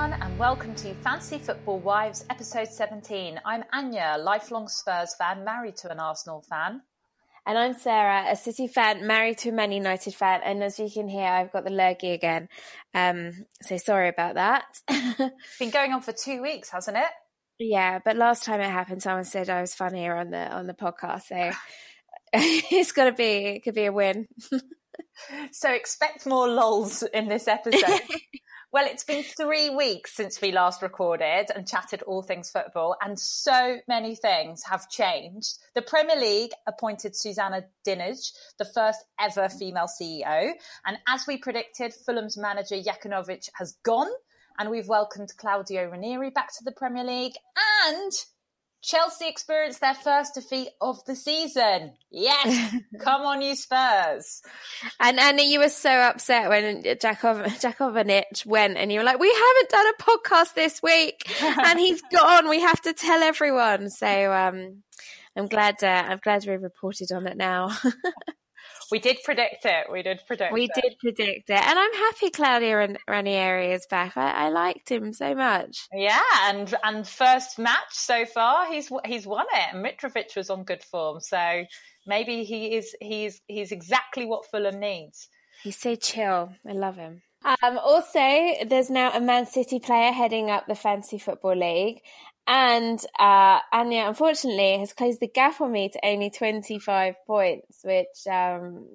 everyone, and welcome to Fantasy Football Wives, episode 17. I'm Anya, lifelong Spurs fan, married to an Arsenal fan. And I'm Sarah, a City fan, married to a Man United fan. And as you can hear, I've got the lurgy again. Um, so sorry about that. Been going on for two weeks, hasn't it? Yeah, but last time it happened, someone said I was funnier on the on the podcast. So it's got to be, it could be a win. so expect more lols in this episode. Well, it's been three weeks since we last recorded and chatted all things football, and so many things have changed. The Premier League appointed Susanna Dinnage, the first ever female CEO. And as we predicted, Fulham's manager Jokanovic has gone, and we've welcomed Claudio Ranieri back to the Premier League. And Chelsea experienced their first defeat of the season. Yes, come on, you Spurs! And Anya, you were so upset when Jakov Jakovanic went, and you were like, "We haven't done a podcast this week, and he's gone. We have to tell everyone." So, um, I'm glad. Uh, I'm glad we reported on it now. we did predict it. We did predict. We it. did predict it, and I'm happy Claudio Ranieri is back. I, I, liked him so much. Yeah, and and first match so far, he's he's won it. Mitrovic was on good form, so maybe he is he's he's exactly what Fulham needs. He's so chill. I love him. Um, also, there's now a Man City player heading up the Fantasy Football League, and uh, Anya, unfortunately, has closed the gap on me to only 25 points, which um,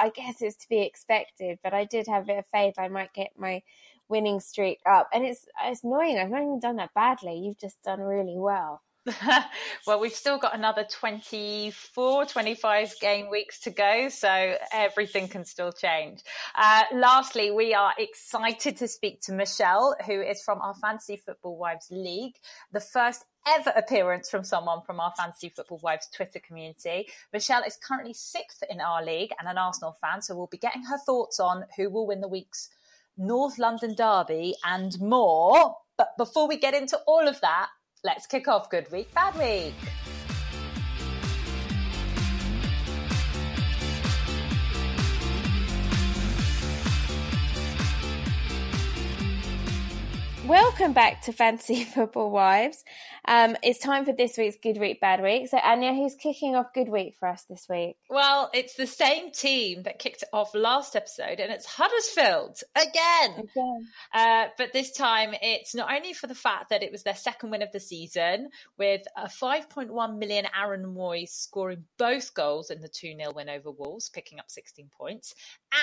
I guess is to be expected. But I did have a bit of faith I might get my winning streak up. And it's, it's annoying. I've not even done that badly. You've just done really well. well, we've still got another 24, 25 game weeks to go, so everything can still change. Uh, lastly, we are excited to speak to Michelle, who is from our Fantasy Football Wives League, the first ever appearance from someone from our Fantasy Football Wives Twitter community. Michelle is currently sixth in our league and an Arsenal fan, so we'll be getting her thoughts on who will win the week's North London Derby and more. But before we get into all of that, Let's kick off Good Week, Bad Week. Welcome back to Fantasy Football Wives. Um, it's time for this week's Good Week, Bad Week. So, Anya, who's kicking off Good Week for us this week? Well, it's the same team that kicked it off last episode, and it's Huddersfield again. again. Uh, but this time, it's not only for the fact that it was their second win of the season, with a 5.1 million Aaron Mooy scoring both goals in the 2 0 win over Wolves, picking up 16 points,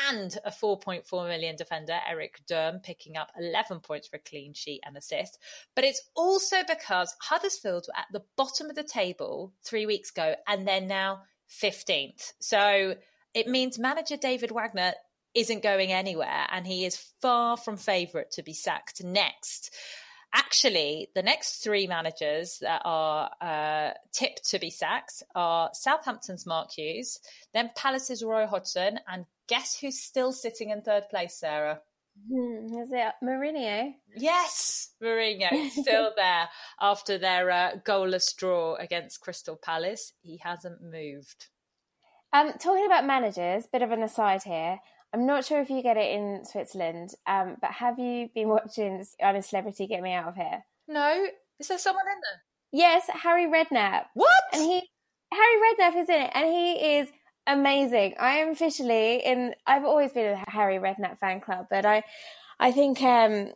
and a 4.4 million defender, Erik Durm, picking up 11 points for a clean sheet and assist. But it's also because Huddersfield were at the bottom of the table three weeks ago and they're now 15th. So it means manager David Wagner isn't going anywhere and he is far from favourite to be sacked next. Actually, the next three managers that are uh, tipped to be sacked are Southampton's Mark Hughes, then Palace's Roy Hodgson, and guess who's still sitting in third place, Sarah? Hmm, is it Mourinho? Yes, Mourinho still there after their uh, goalless draw against Crystal Palace. He hasn't moved. Um, talking about managers, bit of an aside here. I'm not sure if you get it in Switzerland, um, but have you been watching Honest Celebrity Get Me Out of Here? No. Is there someone in there? Yes, Harry Redknapp. What? And he Harry Redknapp is in it, and he is amazing. I am officially in. I've always been a Harry Redknapp fan club, but I, I think, um,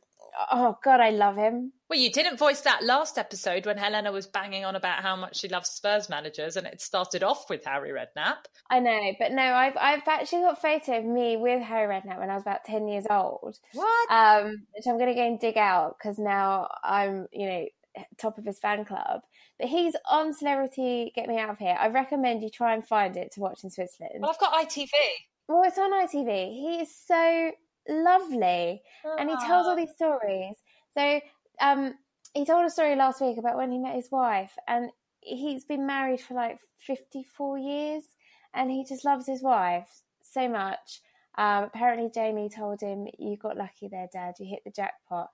oh God, I love him. Well, you didn't voice that last episode when Helena was banging on about how much she loves Spurs managers, and it started off with Harry Redknapp. I know, but no, I've I've actually got a photo of me with Harry Redknapp when I was about ten years old. What? Um, which I'm going to go and dig out because now I'm, you know, top of his fan club. But he's on Celebrity Get Me Out of Here. I recommend you try and find it to watch in Switzerland. Well, I've got ITV. Well, it's on ITV. He is so lovely, and he tells all these stories. So, um, he told a story last week about when he met his wife, and he's been married for like fifty-four years, and he just loves his wife so much. Um, apparently, Jamie told him, "You got lucky there, Dad. You hit the jackpot."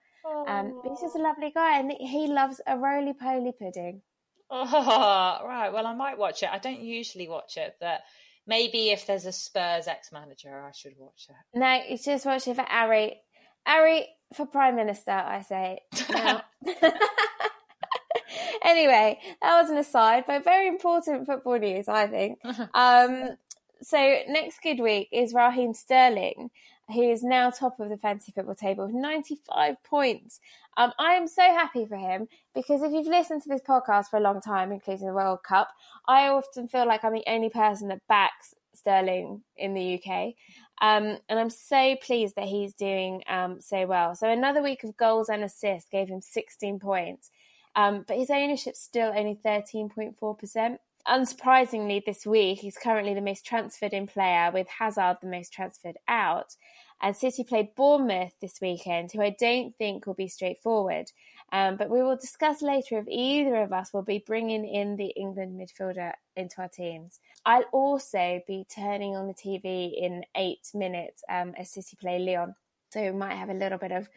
Um, but he's just a lovely guy, and he loves a roly poly pudding. Oh, right. Well, I might watch it. I don't usually watch it, but maybe if there's a Spurs ex manager, I should watch it. No, you just watch it for Ari. Ari for Prime Minister, I say. Now. anyway, that was an aside, but very important football news, I think. Um, so next good week is Raheem Sterling, who is now top of the fantasy football table with 95 points. Um, I am so happy for him because if you've listened to this podcast for a long time, including the World Cup, I often feel like I'm the only person that backs Sterling in the UK. Um, and I'm so pleased that he's doing um, so well. So another week of goals and assists gave him 16 points, um, but his ownership's still only 13.4%. Unsurprisingly, this week he's currently the most transferred in player, with Hazard the most transferred out. And City played Bournemouth this weekend, who I don't think will be straightforward. Um, but we will discuss later if either of us will be bringing in the England midfielder into our teams. I'll also be turning on the TV in eight minutes um, as City play Lyon. So we might have a little bit of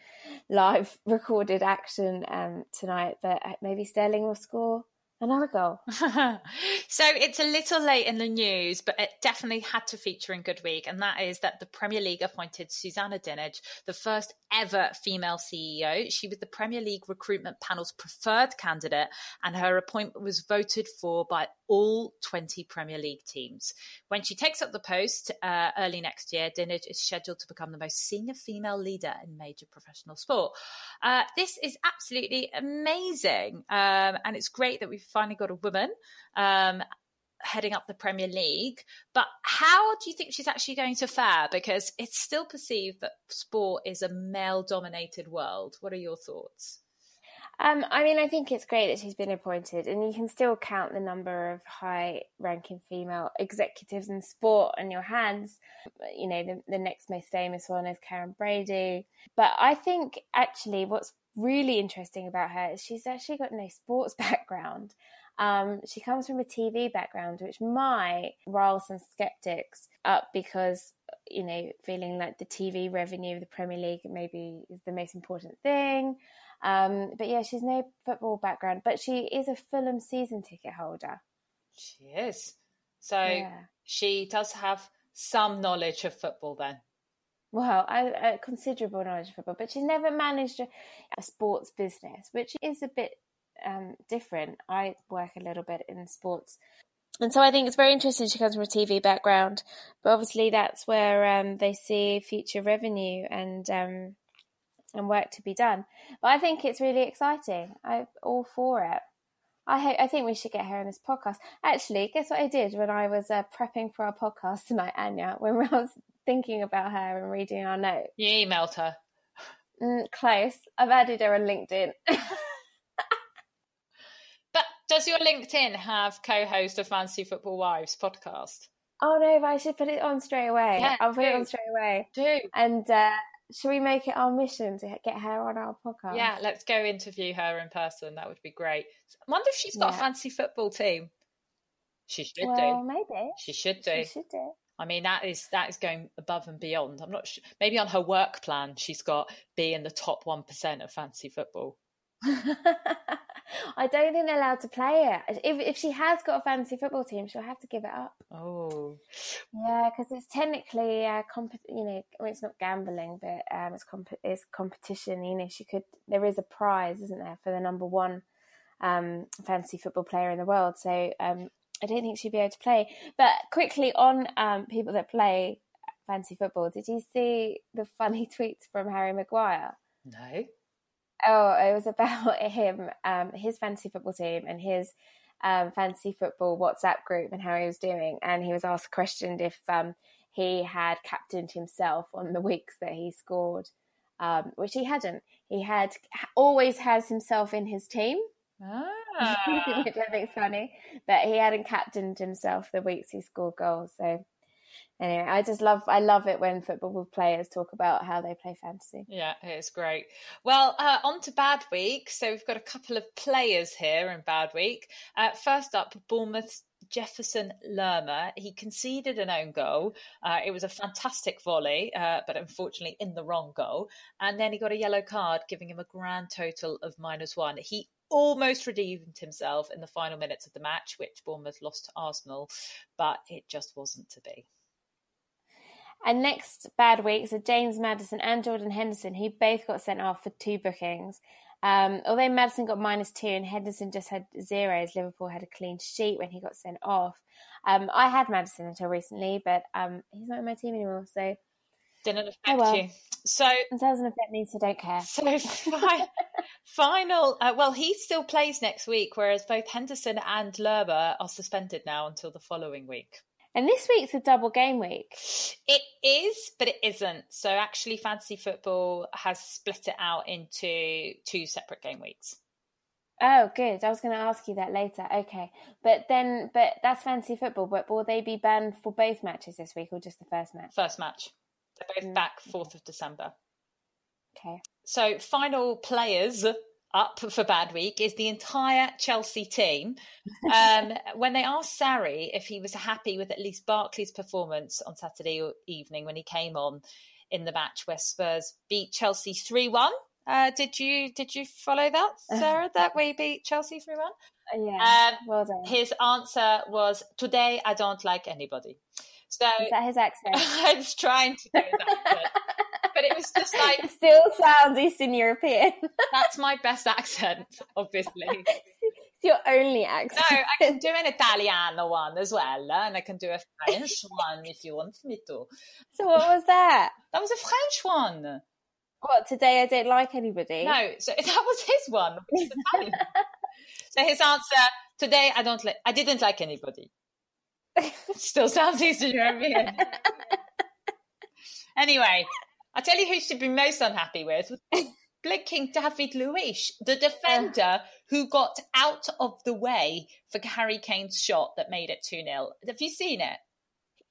live recorded action um, tonight, but uh, maybe Sterling will score another goal. so it's a little late in the news, but it definitely had to feature in Good Week, and that is that the Premier League appointed Susanna Dinenage, the first ever female CEO. She was the Premier League recruitment panel's preferred candidate, and her appointment was voted for by all 20 Premier League teams. When she takes up the post uh, early next year, Dinenage is scheduled to become the most senior female leader in major professional sport. Uh, this is absolutely amazing, um, and it's great that we've finally got a woman. Um, heading up the Premier League. But how do you think she's actually going to fare? Because it's still perceived that sport is a male dominated world. What are your thoughts? Um, I mean, I think it's great that she's been appointed, and you can still count the number of high ranking female executives in sport on your hands. You know, the, the next most famous one is Karren Brady. But I think actually what's really interesting about her is she's actually got no sports background. Um, she comes from a TV background, which might rile some skeptics up because, you know, feeling like the TV revenue of the Premier League maybe is the most important thing. Um, but yeah, she's no football background, but she is a Fulham season ticket holder. She is. So yeah. she does have some knowledge of football then. Well, I, a considerable knowledge of football, but she's never managed a, a sports business, which is a bit um, different. I work a little bit in sports. And so I think it's very interesting she comes from a TV background, but obviously that's where um, they see future revenue and um, and work to be done. But I think it's really exciting. I'm all for it. I hope, I think we should get her on this podcast. Actually, guess what I did when I was uh, prepping for our podcast tonight, Anya? When I was thinking about her and reading our notes, you emailed her. Mm, close. I've added her on LinkedIn. but does your LinkedIn have co-host of Fancy Football Wives podcast? Oh no, but I should put it on straight away. Yeah, I'll put do. it on straight away. Do and uh, should we make it our mission to get her on our podcast? Yeah, let's go interview her in person. That would be great. I wonder if she's got yeah. a fancy football team. She should well, do. Maybe she should do. She should do. I mean, that is that is going above and beyond. I'm not sure. Maybe on her work plan, she's got be in the top one percent of fancy football. I don't think they're allowed to play it. If if she has got a fantasy football team, she'll have to give it up. Oh, yeah, because it's technically uh, comp- You know, I mean, it's not gambling, but um, it's comp- it's competition. You know, she could. There is a prize, isn't there, for the number one um, fantasy football player in the world. So um, I don't think she'd be able to play. But quickly on um, people that play fantasy football, did you see the funny tweets from Harry Maguire? No. Oh, it was about him, um, his fantasy football team, and his um, fantasy football WhatsApp group, and how he was doing. And he was asked questioned if um, he had captained himself on the weeks that he scored, um, which he hadn't. He had always has himself in his team. Ah. which I think is funny, but he hadn't captained himself the weeks he scored goals. So anyway, I just love I love it when football players talk about how they play fantasy. Yeah, it's great. Well, uh, on to bad week. So we've got a couple of players here in bad week. Uh, first up, Bournemouth's Jefferson Lerma. He conceded an own goal. Uh, it was a fantastic volley, uh, but unfortunately in the wrong goal. And then he got a yellow card, giving him a grand total of minus one. He almost redeemed himself in the final minutes of the match, which Bournemouth lost to Arsenal, but it just wasn't to be. And next bad week, so James Maddison and Jordan Henderson, who both got sent off for two bookings. Um, although Maddison got minus two and Henderson just had zeros, Liverpool had a clean sheet when he got sent off. Um, I had Maddison until recently, but um, he's not in my team anymore, so didn't affect oh well. you. So it doesn't affect me, so don't care. So fi- final. Uh, well, he still plays next week, whereas both Henderson and Lerma are suspended now until the following week. And this week's a double game week. It is, but it isn't. So actually, fantasy football has split it out into two separate game weeks. Oh, good. I was going to ask you that later. Okay, but then, but that's fantasy football. But will they be banned for both matches this week, or just the first match? First match. They're both mm. back fourth of December. Okay. So final players up for bad week is the entire Chelsea team. Um, when they asked Sarri if he was happy with at least Barkley's performance on Saturday evening when he came on in the match where Spurs beat Chelsea three one. Uh, did you did you follow that, Sarah? that we beat Chelsea three one. Uh, yeah, um, well done. His answer was, "Today I don't like anybody." So is that his accent? I was trying to do that but it was just like it still sounds Eastern European. that's my best accent, obviously. It's your only accent. No, I can do an Italiano one as well, eh, and I can do a French one if you want me to. So what was that? That was a French one. What today? I don't like anybody. No, so that was his one. so his answer today, I don't like. I didn't like anybody. Still sounds Eastern European. anyway, I tell you who should be most unhappy with blinking David Luiz, the uh. defender who got out of the way for Harry Kane's shot that made it 2 0. Have you seen it?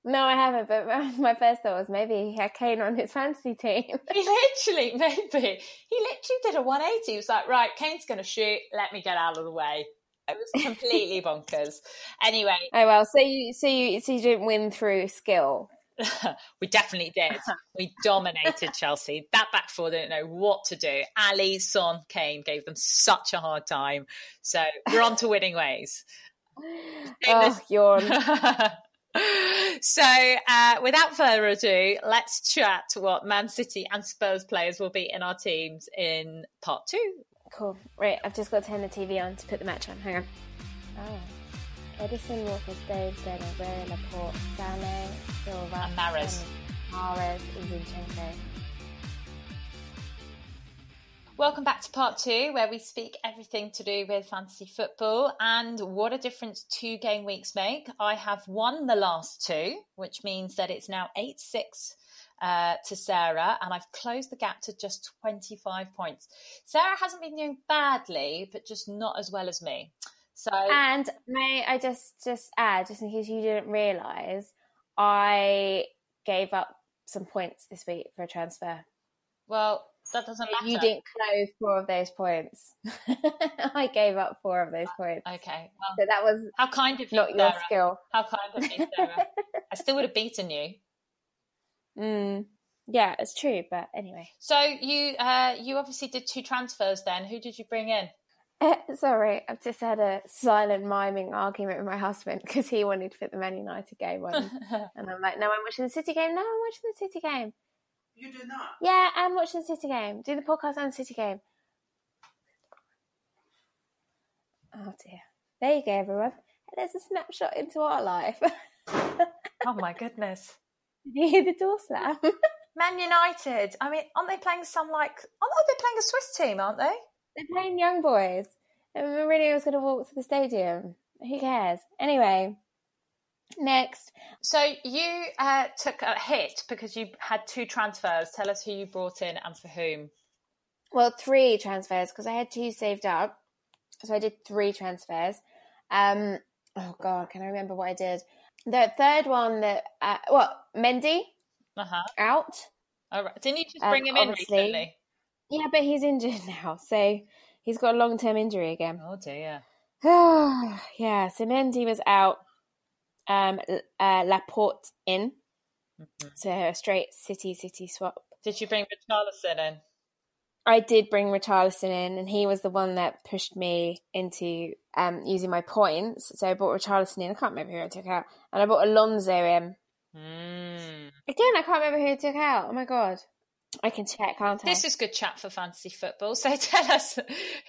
No, I haven't, but my first thought was maybe he had Kane on his fantasy team. he literally, maybe. He literally did a 180. He was like, right, Kane's going to shoot, let me get out of the way. It was completely bonkers. Anyway. Oh well, so you so you so you didn't win through skill. we definitely did. we dominated Chelsea. That back four didn't know what to do. Alli, Son, Kane gave them such a hard time. So we're on to winning ways. oh, yawn. so, uh, without further ado, let's chat what Man City and Spurs players will be in our teams in part two. Cool. Right, I've just got to turn the TV on to put the match on. Hang on. Oh. Ederson, Walker, Stones, Aguero, Laporte, Sané, Silva, and and Zinchenko. Welcome back to part two, where we speak everything to do with fantasy football and what a difference two game weeks make. I have won the last two, which means that it's now 8 6 uh, to Sarah, and I've closed the gap to just 25 points. Sarah hasn't been doing badly, but just not as well as me. So and may I just just add, just in case you didn't realise, I gave up some points this week for a transfer. Well, that doesn't matter. You didn't close four of those points. I gave up four of those points. Okay. Well, so that was how kind of you, not Sarah. your skill. How kind of you, Sarah. I still would have beaten you. Mm, yeah, it's true. But anyway. So you uh, you obviously did two transfers. Then who did you bring in? Sorry, I've just had a silent miming argument with my husband because he wanted to put the Man United game on, and I'm like, "No, I'm watching the City game. No, I'm watching the City game." You do not. Yeah, I'm watching the City game. Do the podcast and the City game. Oh dear. There you go, everyone. There's a snapshot into our life. oh my goodness! Did you hear the door slam? Man United. I mean, aren't they playing some like? Aren't they playing a Swiss team? Aren't they? They're playing young boys. And Mourinho was going to walk to the stadium. Who cares? Anyway, next. So you uh, took a hit because you had two transfers. Tell us who you brought in and for whom. Well, three transfers because I had two saved up. So I did three transfers. Um, oh God, can I remember what I did? The third one that, uh, what, Mendy? Uh-huh. Out. All right. Didn't you just bring um, him in recently? Yeah, but he's injured now, so he's got a long term injury again. Oh dear. yeah, so Mendy was out. Um, uh, Laporte in. Mm-hmm. So a straight City City swap. Did you bring Richarlison in? I did bring Richarlison in, and he was the one that pushed me into um, using my points. So I bought Richarlison in. I can't remember who I took out, and I bought Alonso in Mm. Again, I can't remember who he took out. Oh my god. I can check, can't I? This is good chat for fantasy football. So tell us,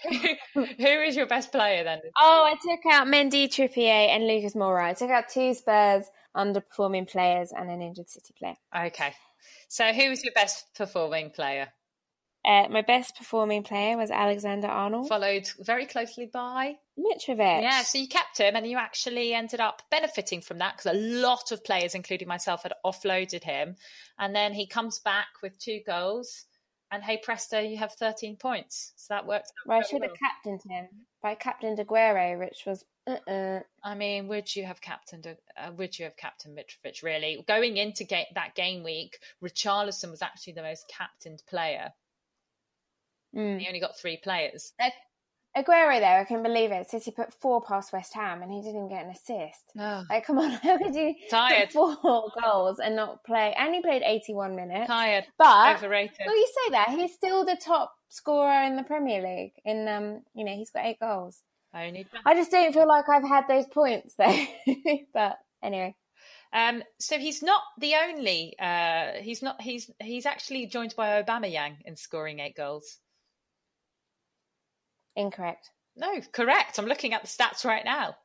who, who is your best player then? Oh, I took out Mendy, Trippier, and Lucas Moura. I took out two Spurs underperforming players and an injured City player. Okay. So who was your best performing player? Uh, my best performing player was Alexander Arnold. Followed very closely by Mitrovic. Yeah, so you kept him and you actually ended up benefiting from that because a lot of players, including myself, had offloaded him. And then he comes back with two goals. And hey, presto, you have 13 points. So that worked. Well, I should have captained him. But I captained Aguero, which was uh-uh. I mean, would you have captained? Uh, would you have captained Mitrovic? Really, going into ga- that game week, Richarlison was actually the most captained player. Mm. He only got three players. Aguero, though, I can believe it. City put four past West Ham, and he didn't get an assist. Oh, Like, come on, how could you Tired. four goals and not play? And he played eighty-one minutes. tired, But overrated. well, you say that he's still the top scorer in the Premier League. In um, you know, he's got eight goals. Only. I just don't feel like I've had those points though. but anyway, Um, so he's not the only. Uh, he's not. He's he's actually joined by Aubameyang in scoring eight goals. Incorrect. No, correct. I'm looking at the stats right now.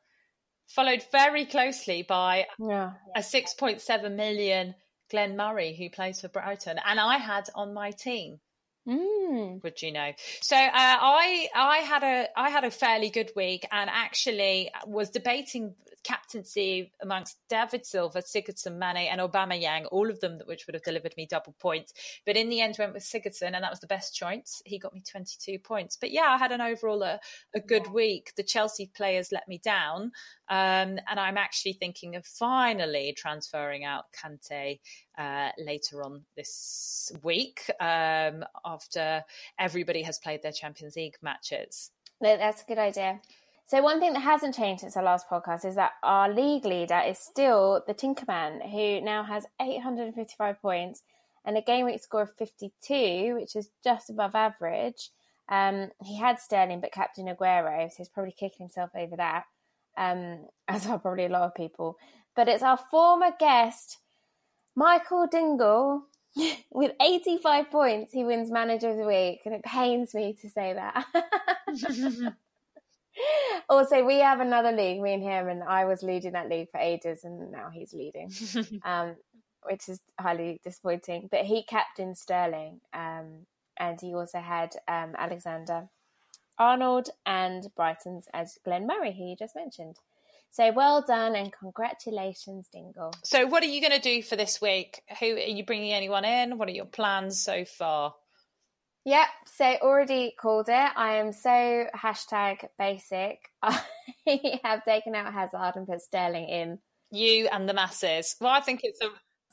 Followed very closely by Yeah. a 6.7 million Glenn Murray who plays for Brighton, and I had on my team. Mm. Would you know? So uh, I I had a I had a fairly good week, and actually was debating captaincy amongst David Silva, Sigurdsson, Mane, and Aubameyang, all of them which would have delivered me double points. But in the end, went with Sigurdsson, and that was the best choice. He got me 22 points. But yeah, I had an overall a, a good week. The Chelsea players let me down, um, and I'm actually thinking of finally transferring out Kante uh, later on this week um, after everybody has played their Champions League matches. That's a good idea. So one thing that hasn't changed since our last podcast is that our league leader is still the Tinkerman, who now has 855 points and a game week score of 52, which is just above average. Um, he had Sterling, but Captain Aguero, so he's probably kicking himself over that, um, as are probably a lot of people. But it's our former guest, Michael Dingle, with 85 points. He wins Manager of the Week, and it pains me to say that. also, we have another league, me and him, and I was leading that league for ages, and now he's leading, um, which is highly disappointing. But he captained Sterling, um, and he also had um, Alexander Arnold and Brighton's as Glenn Murray, who you just mentioned. So well done and congratulations, Dingle. so, what are you going to do for this week? Who are you bringing anyone in? What are your plans so far? Yep, so already called it. I am so hashtag basic. I have taken out Hazard and put Sterling in. You and the masses. Well, I think it's a.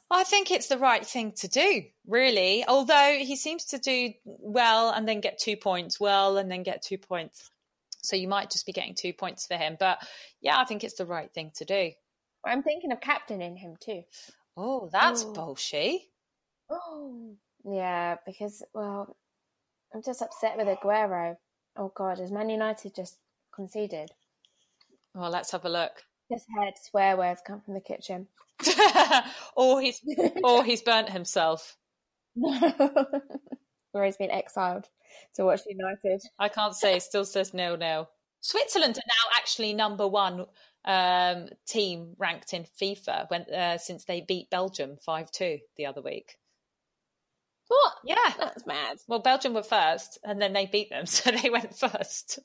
I think it's the right thing to do, really. Although he seems to do well and then get two points, well and then get two points. So you might just be getting two points for him. But yeah, I think it's the right thing to do. I'm thinking of captaining him too. Oh, that's Oh. bullshit. Oh, yeah, because well, I'm just upset with Aguero. Oh God, has Man United just conceded? Well, let's have a look. Just heard swear words come from the kitchen. or he's or he's burnt himself. or he's been exiled to watch United. I can't say. Still says nil nil. Switzerland are now actually number one um, team ranked in FIFA when uh, since they beat Belgium five two the other week. What? Yeah. That's mad. Well, Belgium were first, and then they beat them, so they went first.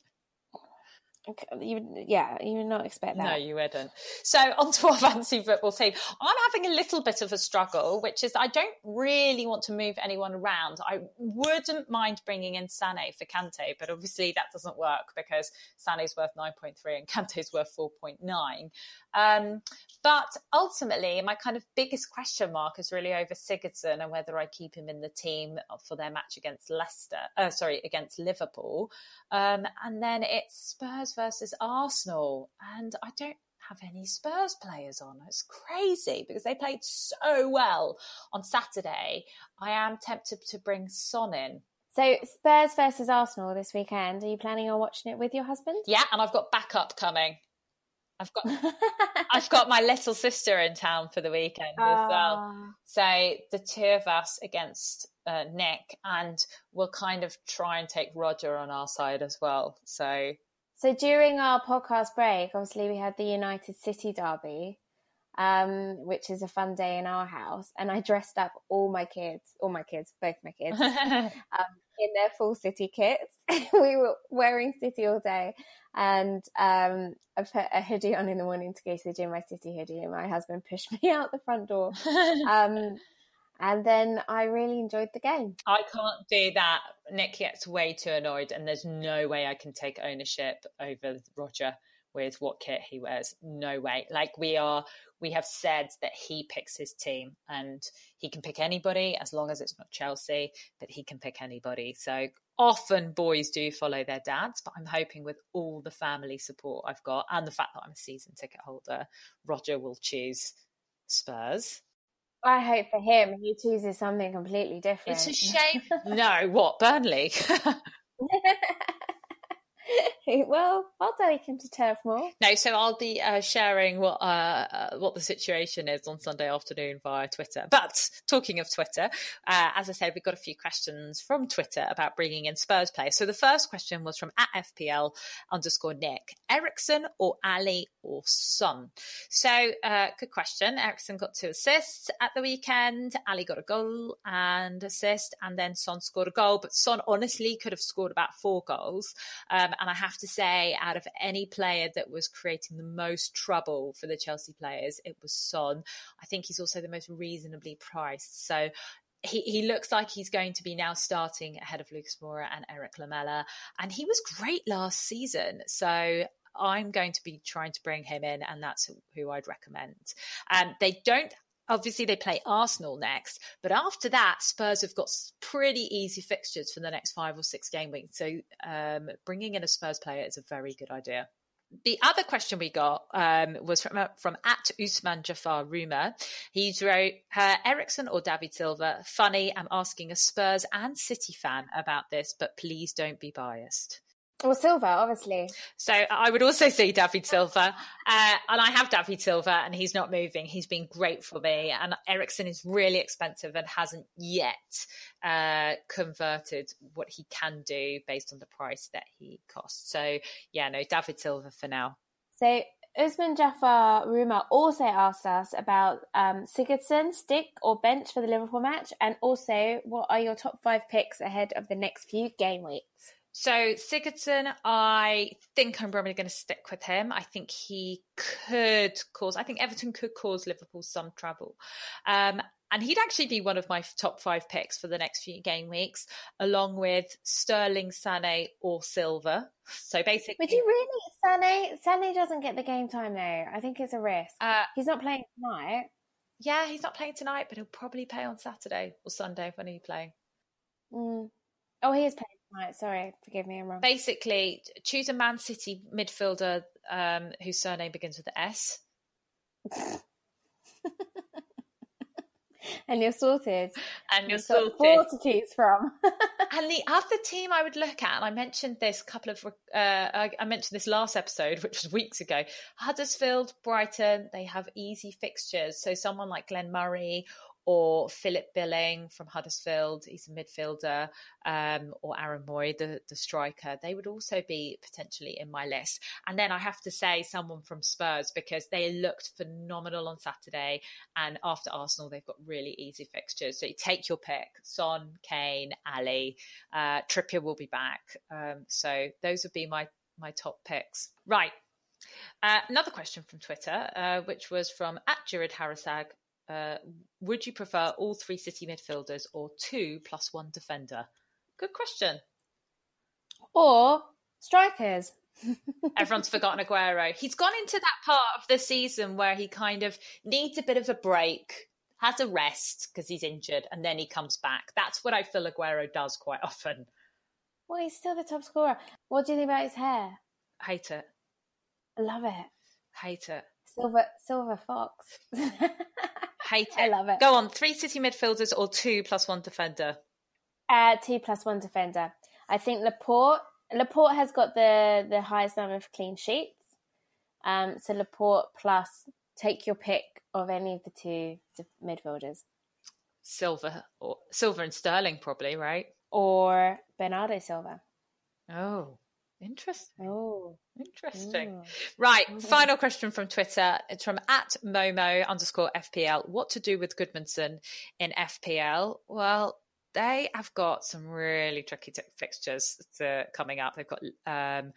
You, yeah, you would not expect that. No, you wouldn't. So on to our fantasy football team. I'm having a little bit of a struggle, which is I don't really want to move anyone around. I wouldn't mind bringing in Sane for Kante, but obviously that doesn't work because Sane's worth 9.3 and Kante's worth 4.9. Um, but ultimately, my kind of biggest question mark is really over Sigurdsson and whether I keep him in the team for their match against Leicester, uh, sorry, against Liverpool. Um, and then it's Spurs versus Arsenal. And I don't have any Spurs players on. It's crazy because they played so well on Saturday. I am tempted to bring Son in. So Spurs versus Arsenal this weekend. Are you planning on watching it with your husband? Yeah, and I've got backup coming. I've got I've got my little sister in town for the weekend as well. So the two of us against uh, Nick, and we'll kind of try and take Roger on our side as well. So so during our podcast break, obviously we had the United City derby, um, which is a fun day in our house, and I dressed up all my kids, all my kids, both my kids, um, in their full City kits. we were wearing City all day, and um, I put a hoodie on in the morning to go to the gym, my City hoodie, and my husband pushed me out the front door. And then I really enjoyed the game. I can't do that. Nick gets way too annoyed, and there's no way I can take ownership over Roger with what kit he wears. No way. Like we are, we have said that he picks his team, and he can pick anybody as long as it's not Chelsea. But he can pick anybody. So often boys do follow their dads, but I'm hoping with all the family support I've got and the fact that I'm a season ticket holder, Roger will choose Spurs. I hope for him he chooses something completely different. It's a shame. no, what Burnley? well, I'll take him to Moor. No, so I'll be uh, sharing what uh, uh, what the situation is on Sunday afternoon via Twitter. But talking of Twitter, uh, as I said, we've got a few questions from Twitter about bringing in Spurs players. So the first question was from at FPL underscore Nick Eriksen or Alli or Son. So uh, good question. Eriksen got two assists at the weekend. Alli got a goal and assist, and then Son scored a goal. But Son honestly could have scored about four goals. Um, and I have to say, out of any player that was creating the most trouble for the Chelsea players, it was Son. I think he's also the most reasonably priced. So he, he looks like he's going to be now starting ahead of Lucas Moura and Erik Lamela. And he was great last season. So I'm going to be trying to bring him in, and that's who I'd recommend. Um, they don't obviously they play Arsenal next, but after that, Spurs have got pretty easy fixtures for the next five or six game weeks. So um, bringing in a Spurs player is a very good idea. The other question we got um, was from uh, from at Usman Jafar Rumor. He wrote, uh, "Eriksen or David Silva? Funny, I'm asking a Spurs and City fan about this, but please don't be biased." Well, Silva, obviously. So I would also say David Silva, uh, and I have David Silva, and he's not moving. He's been great for me, and Eriksen is really expensive and hasn't yet uh, converted what he can do based on the price that he costs. So yeah, no, David Silva for now. So Usman Jafar Ruma also asked us about um, Sigurdsson, stick or bench for the Liverpool match, and also what are your top five picks ahead of the next few game weeks. So Sigurdsson, I think I'm probably going to stick with him. I think he could cause. I think Everton could cause Liverpool some trouble. Um, and he'd actually be one of my top five picks for the next few game weeks, along with Sterling, Sané, or Silva. So basically, would you really? Sané, Sané doesn't get the game time though. I think it's a risk. Uh, he's not playing tonight. Yeah, he's not playing tonight, but he'll probably play on Saturday or Sunday when he's playing. Mm. Oh, he is playing Right, sorry, forgive me, I'm wrong. Basically, choose a Man City midfielder um, whose surname begins with S. and you're sorted. And you're sorted. Four to choose from. and the other team I would look at, and I mentioned this couple of, uh, I, I mentioned this last episode, which was weeks ago. Huddersfield, Brighton, they have easy fixtures. So someone like Glenn Murray or Philip Billing from Huddersfield, he's a midfielder, um, or Aaron Mooy, the, the striker, they would also be potentially in my list. And then I have to say someone from Spurs because they looked phenomenal on Saturday. And after Arsenal, they've got really easy fixtures. So you take your pick Son, Kane, Alli, uh, Trippier will be back. Um, so those would be my, my top picks. Right. Uh, another question from Twitter, uh, which was from at Jared Harrisag uh, would you prefer all three City midfielders or two plus one defender? Good question. Or strikers. Everyone's forgotten Aguero. He's gone into that part of the season where he kind of needs a bit of a break, has a rest because he's injured, and then he comes back. That's what I feel Aguero does quite often. Well, he's still the top scorer. What do you think about his hair? Hate it. I love it. Hate it. Silver Silver Fox. Hate it. I love it. Go on, three City midfielders or two plus one defender? Uh, two plus one defender. I think Laporte Laporte has got the the highest number of clean sheets. Um, so Laporte plus take your pick of any of the two midfielders. Silva or Silva and Sterling, probably right, or Bernardo Silva. Oh, interesting. Oh, interesting. Oh. Right. Final question from Twitter. It's from at Momo underscore FPL. What to do with Gudmundsson in FPL? Well, they have got some really tricky t- fixtures to, coming up. They've got um,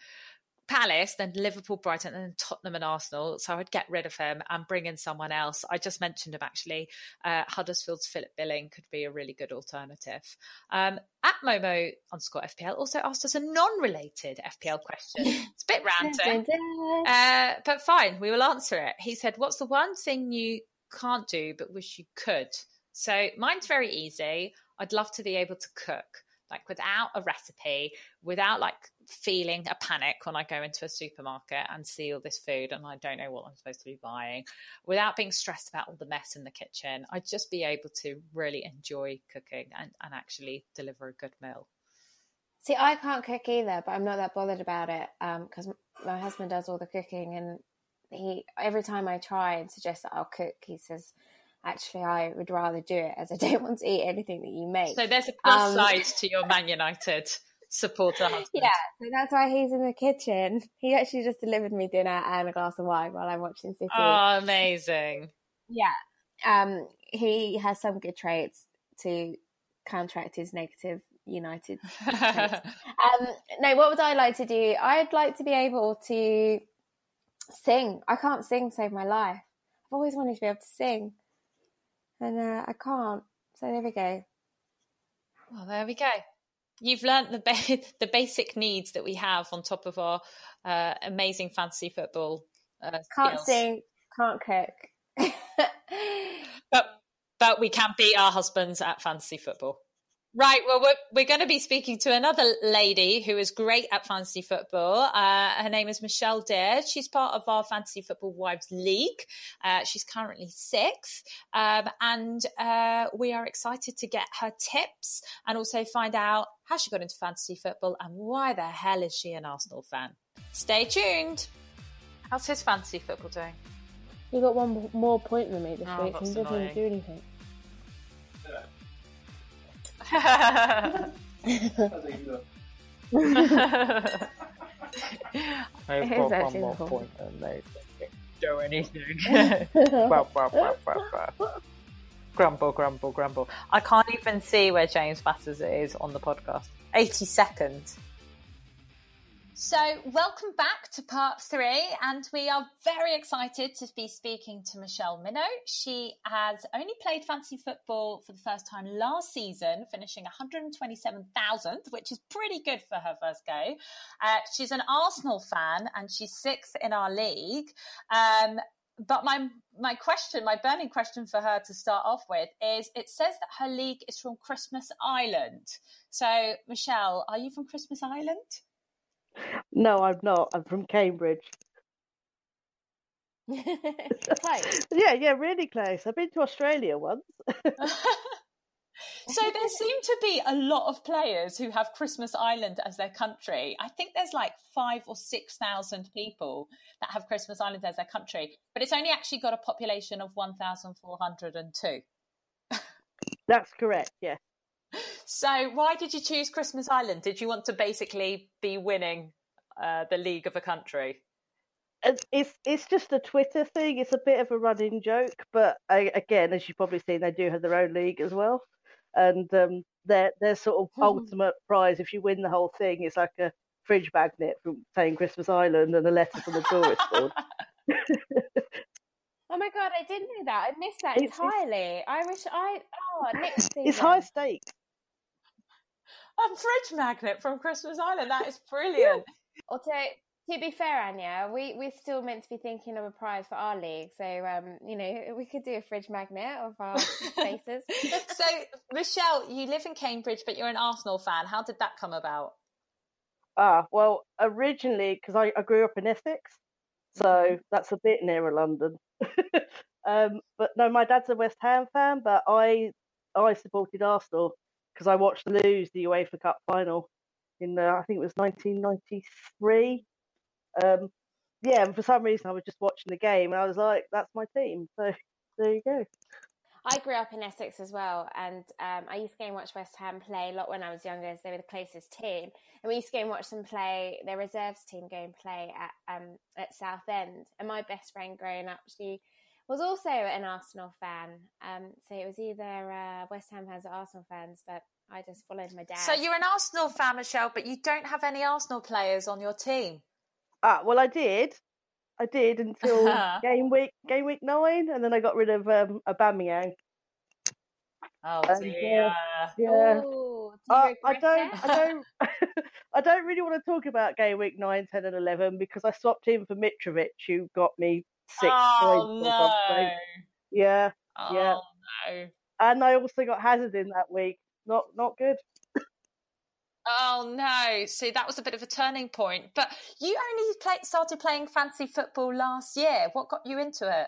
Palace, then Liverpool, Brighton, and then Tottenham and Arsenal. So I'd get rid of him and bring in someone else. I just mentioned him actually. Uh, Huddersfield's Philip Billing could be a really good alternative. Um, at Momo underscore FPL also asked us a non-related FPL question. It's a bit random, uh, but fine, we will answer it. He said, "What's the one thing you can't do but wish you could?" So mine's very easy. I'd love to be able to cook like without a recipe, without like feeling a panic when I go into a supermarket and see all this food and I don't know what I'm supposed to be buying, without being stressed about all the mess in the kitchen. I'd just be able to really enjoy cooking and, and actually deliver a good meal. See, I can't cook either, but I'm not that bothered about it because um, my husband does all the cooking, and he every time I try and suggest that I'll cook, he says, actually I would rather do it as I don't want to eat anything that you make. So there's a plus um, side to your Man United supporter husband. Yeah, so that's why he's in the kitchen. He actually just delivered me dinner and a glass of wine while I'm watching City. Oh, amazing. Yeah. Um, he has some good traits to counteract his negative United um, no, what would I like to do? I'd like to be able to sing. I can't sing save my life. I've always wanted to be able to sing and uh, I can't. So there we go. Well, there we go. You've learnt the ba- the basic needs that we have on top of our uh, amazing fantasy football. Uh, can't skills. sing, can't cook, but but we can beat our husbands at fantasy football. Right. Well, we're, we're going to be speaking to another lady who is great at fantasy football. Uh, her name is Michelle Dear. She's part of our Fantasy Football Wives League. Uh, she's currently sixth. Um, and uh, we are excited to get her tips and also find out how she got into fantasy football and why the hell is she an Arsenal fan. Stay tuned. How's his fantasy football doing? He got one more point than me this oh, week and didn't do anything. I've got one more point and they do anything. grumble, grumble, grumble. I can't even see where James Batters is on the podcast. 80 seconds. So, welcome back to part three, and we are very excited to be speaking to Michelle Minnow. She has only played fantasy football for the first time last season, finishing 127,000, which is pretty good for her first go. Uh, she's an Arsenal fan, and she's sixth in our league. Um, but my my question, my burning question for her to start off with is: It says that her league is from Christmas Island. So, Michelle, are you from Christmas Island? No, I'm not. I'm from Cambridge. close. yeah, yeah, really close. I've been to Australia once. so there seem to be a lot of players who have Christmas Island as their country. I think there's like five or six thousand people that have Christmas Island as their country, but it's only actually got a population of one thousand four hundred and two. That's correct. Yeah. So, why did you choose Christmas Island? Did you want to basically be winning uh, the league of a country? It's it's just a Twitter thing. It's a bit of a running joke, but I, again, as you've probably seen, they do have their own league as well, and um, their their sort of hmm. ultimate prize if you win the whole thing is like a fridge magnet from saying Christmas Island and a letter from the tourist board. Oh my god, I didn't know that. I missed that it's, entirely. It's, I wish I. Oh, next season. It's high stakes a fridge magnet from Christmas Island. That is brilliant. or to, to be fair, Anya, we, we're still meant to be thinking of a prize for our league. So, um, you know, we could do a fridge magnet of our faces. so, Michelle, you live in Cambridge, but you're an Arsenal fan. How did that come about? Ah, well, originally, because I, I grew up in Essex, so mm-hmm. that's a bit nearer London. um, but no, my dad's a West Ham fan, but I I supported Arsenal because I watched lose the UEFA Cup final in I think it was 1993. Um, yeah, and for some reason I was just watching the game and I was like, that's my team. So there you go. I grew up in Essex as well, and um, I used to go and watch West Ham play a lot when I was younger, as they were the closest team. And we used to go and watch them play their reserves team go and play at um, at Southend. And my best friend growing up, she was also an Arsenal fan. Um, so it was either uh, West Ham fans or Arsenal fans, but I just followed my dad. So you're an Arsenal fan, Michelle, but you don't have any Arsenal players on your team. Ah, well, I did. I did until game week game week nine, and then I got rid of um, Aubameyang. Oh dear. Uh, yeah. Ooh, do uh, I don't. I don't. I don't really want to talk about game week 9, 10, and eleven because I swapped in for Mitrovic, who got me six oh, points. No. Yeah. Oh, yeah. No. And I also got Hazard in that week. Not not good. Oh no! See, that was a bit of a turning point. But you only play, started playing fantasy football last year. What got you into it?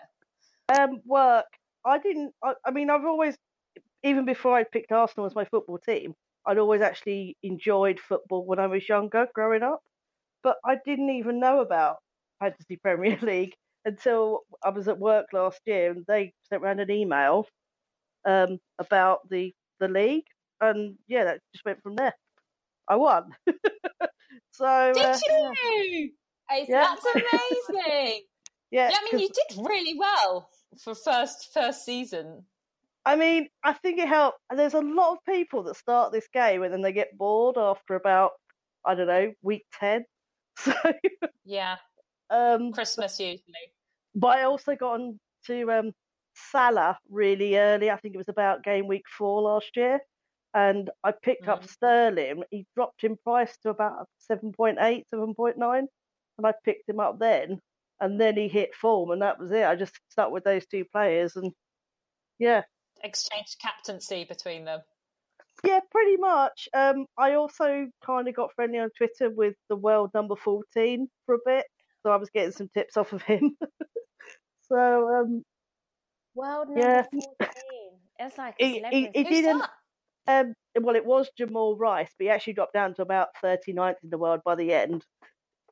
Um, work. I didn't. I, I mean, I've always, even before I picked Arsenal as my football team, I'd always actually enjoyed football when I was younger, growing up. But I didn't even know about Fantasy Premier League until I was at work last year, and they sent around an email um, about the the league, and yeah, that just went from there. I won. so did uh, you? Yeah. That's amazing. yeah, yeah. I mean, you did really well for first first season. I mean, I think it helped. There's a lot of people that start this game and then they get bored after about I don't know week ten. So yeah, um, Christmas usually. But I also got on to um, Salah really early. I think it was about game week four last year and I picked mm. up Sterling. He dropped in price to about 7.8, 7.9, and I picked him up then. And then he hit form, and that was it. I just stuck with those two players, and yeah, exchanged captaincy between them. Yeah, pretty much. Um, I also kind of got friendly on Twitter with the world number 14 for a bit, so I was getting some tips off of him. so, um, world number yeah. 14. It's like he, he, he didn't. Um, well, it was Jamal Rice, but he actually dropped down to about 39th in the world by the end.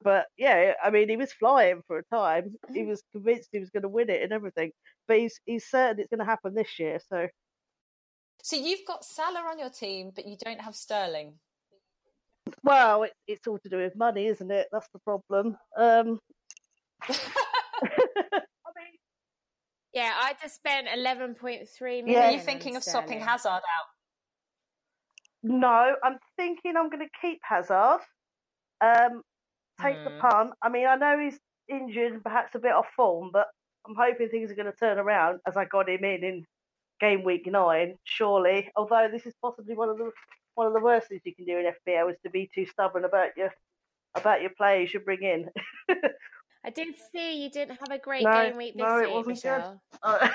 But yeah, I mean, he was flying for a time. He was convinced he was going to win it and everything. But he's he's certain it's going to happen this year. So, so you've got Salah on your team, but you don't have Sterling. Well, it, it's all to do with money, isn't it? That's the problem. Um, yeah, I just spent eleven point three million. Yeah, are you thinking of swapping Hazard out? No, I'm thinking I'm going to keep Hazard. Um, take mm. the hmm. punt. I mean, I know he's injured and perhaps a bit off form, but I'm hoping things are going to turn around as I got him in in game week nine. Surely, although this is possibly one of the one of the worst things you can do in FPL is to be too stubborn about your about your players you bring in. I did see you didn't have a great no, game week this no, it wasn't Michelle. Good. Uh,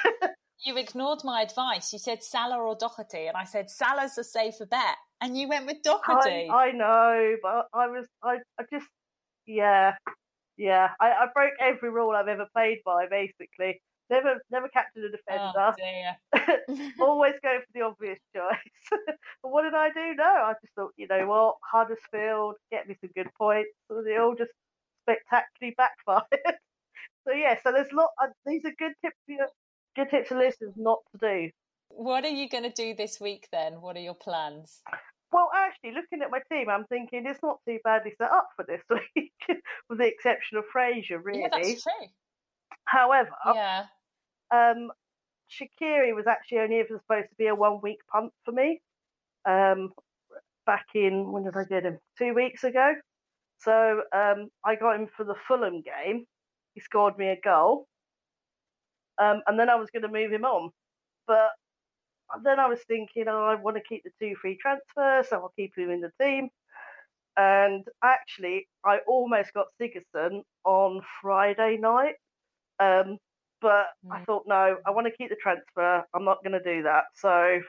you ignored my advice. You said Salah or Doherty, and I said Salah's a safer bet, and you went with Doherty. I, I know, but I was, I, I just, yeah, yeah. I, I broke every rule I've ever played by, basically. Never, never captured a oh, defender. Oh, Always go for the obvious choice. but what did I do? No, I just thought, you know what, Huddersfield, get me some good points. So they all just spectacularly backfired. so yeah, so there's a lot. Uh, these are good tips for you good tip to listeners not to do. What are you going to do this week then? What are your plans? Well, actually, looking at my team, I'm thinking it's not too badly set up for this week, with the exception of Fraser, really. Yeah, that's true. However, yeah. um, Shaqiri was actually only ever supposed to be a one week punt for me. Um, back in when did I get him? Two weeks ago. So um, I got him for the Fulham game. He scored me a goal, um, and then I was going to move him on. But then I was thinking, oh, I want to keep the two free transfers, so I'll keep him in the team. And actually, I almost got Sigurdsson on Friday night. Um, but mm. I thought, no, I want to keep the transfer. I'm not going to do that. So,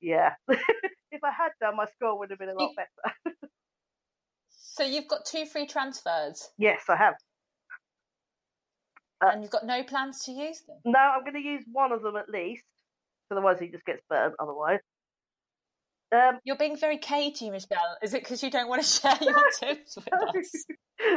yeah. if I had done, my score would have been a lot better. so you've got two free transfers? Yes, I have. Uh, and you've got no plans to use them? No, I'm going to use one of them at least. Otherwise, he just gets burnt. Otherwise, um, you're being very cagey, Michelle. Is it because you don't want to share your tips with us?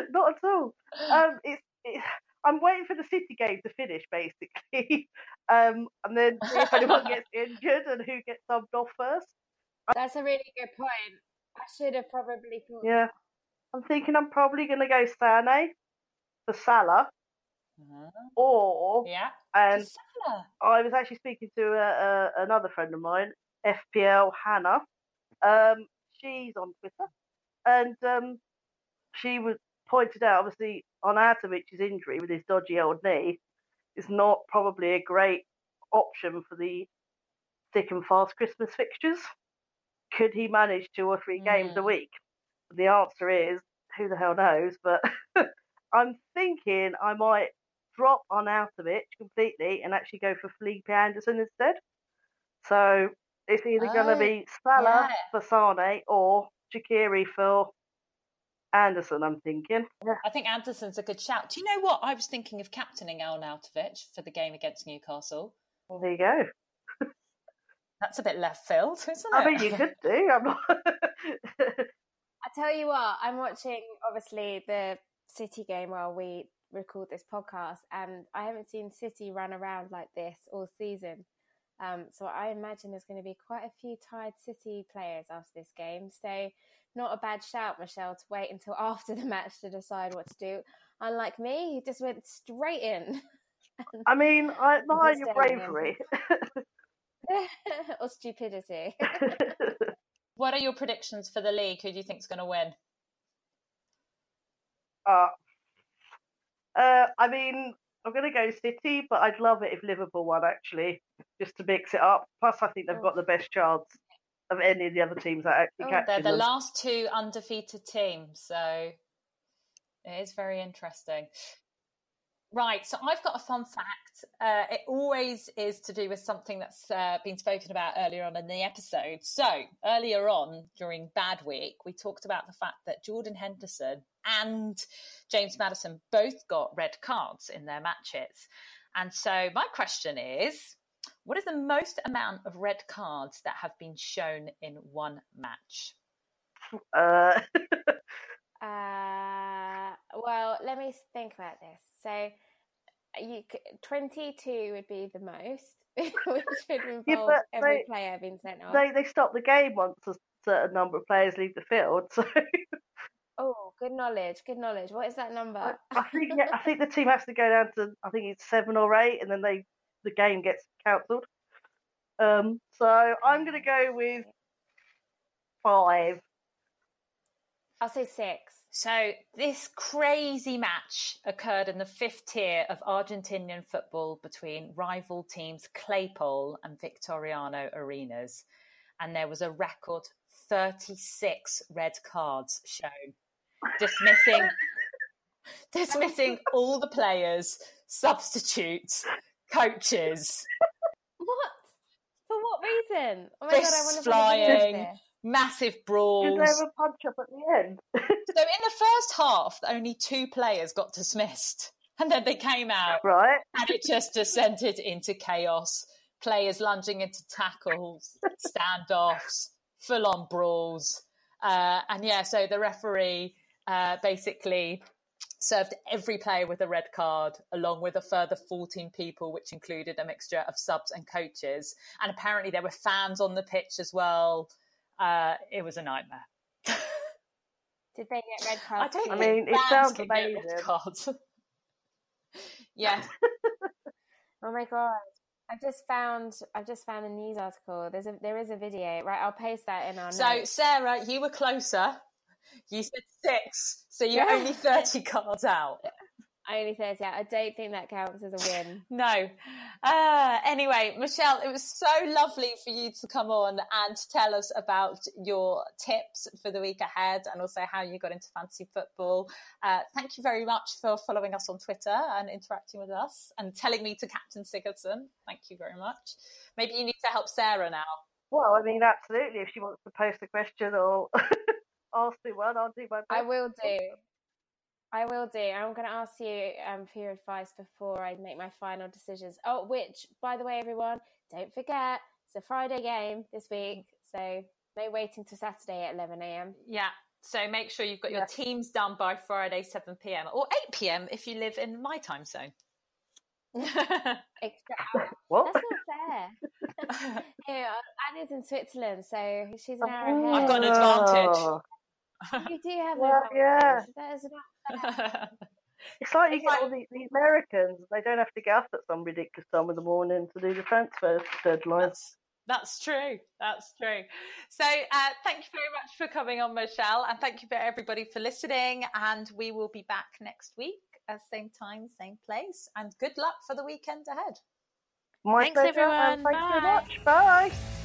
Not at all. Um, it's it, I'm waiting for the City game to finish, basically, um, and then see if anyone gets injured and who gets subbed off first. That's a really good point. I should have probably thought. Yeah, I'm thinking I'm probably going to go Sane for Salah, uh-huh. or yeah, and I was actually speaking to a, a, another friend of mine, FPL Hannah. Um, she's on Twitter, and um, she was pointed out obviously on Arnautovic's injury with his dodgy old knee is not probably a great option for the thick and fast Christmas fixtures. Could he manage two or three games a week? The answer is who the hell knows, but I'm thinking I might drop Arnautovic completely and actually go for Felipe Anderson instead. So it's either oh, going to be Salah yeah. for Sane or Shaqiri for Anderson, I'm thinking. Yeah. I think Anderson's a good shout. Do you know what? I was thinking of captaining Arnautovic for the game against Newcastle. Well, there you go. That's a bit left field, isn't it? I mean, you could do. I'm not... Tell you what, I'm watching obviously the City game while we record this podcast, and I haven't seen City run around like this all season. Um, so I imagine there's going to be quite a few tired City players after this game. So not a bad shout, Michelle, to wait until after the match to decide what to do. Unlike me, he just went straight in. I mean, I admire your bravery. or stupidity. What are your predictions for the league? Who do you think is going to win? Uh, uh, I mean, I'm going to go City, but I'd love it if Liverpool won, actually, just to mix it up. Plus, I think they've got the best chance of any of the other teams that actually oh, They're the them. last two undefeated teams, so it is very interesting. Right, so I've got a fun fact. Uh, it always is to do with something that's uh, been spoken about earlier on in the episode. So, earlier on during Bad Week, we talked about the fact that Jordan Henderson and James Maddison both got red cards in their matches. And so, my question is what is the most amount of red cards that have been shown in one match? Uh... uh, well, let me think about this. So, you twenty-two would be the most, which would involve yeah, every they, player being sent off. They they stop the game once a certain number of players leave the field. So. Oh, good knowledge, good knowledge. What is that number? I, I think yeah, I think the team has to go down to I think it's seven or eight, and then they the game gets cancelled. Um, so I'm going to go with five. I'll say six. So this crazy match occurred in the fifth tier of Argentinian football between rival teams Claypole and Victoriano Arenas, and there was a record 36 red cards shown, dismissing dismissing all the players, substitutes, coaches. What? For what reason? Oh my Fists god, I want to flying, massive brawls. Did they have a punch up at the end? so in the first half, only two players got dismissed. And then they came out. Right. And it just descended into chaos. Players lunging into tackles, standoffs, full on brawls. Uh, and yeah, so the referee uh, basically served every player with a red card, along with a further 14 people, which included a mixture of subs and coaches. And apparently, there were fans on the pitch as well. Uh, it was a nightmare. Did they get red cards? I, I mean, it sounds amazing. Cards. yeah. oh my god. I've just found I've just found a news article. There's a there is a video, right? I'll paste that in our So notes. Sarah, you were closer. You said six, so you're yeah. only 30 cards out. Only 30 out. I don't think that counts as a win. no. Uh, anyway, Michelle, it was so lovely for you to come on and tell us about your tips for the week ahead and also how you got into fantasy football. Uh, thank you very much for following us on Twitter and interacting with us and telling me to Captain Sigurdsson. Thank you very much. Maybe you need to help Sarah now. Well, I mean, absolutely. If she wants to post a question or ask me one, I'll do my best. I will do. I will do. I'm going to ask you um, for your advice before I make my final decisions. Oh, which, by the way, everyone, don't forget, it's a Friday game this week, so no waiting till Saturday at 11 a.m. Yeah, So make sure you've got your teams done by Friday, 7 p.m. or 8 p.m. if you live in my time zone. Extra. What? That's not fair. yeah, Anna's in Switzerland, so she's an hour ahead. I've got an advantage. You do have well, yeah. That is not fair. It's like you get all the, the, Americans, they don't have to get up at some ridiculous time in the morning to do the transfer deadlines. That's, true. That's true. So, uh, thank you very much for coming on, Michelle, and thank you for everybody for listening. And we will be back next week at same time, same place. And good luck for the weekend ahead. My Thanks, pleasure, everyone. Thank you very much. Bye.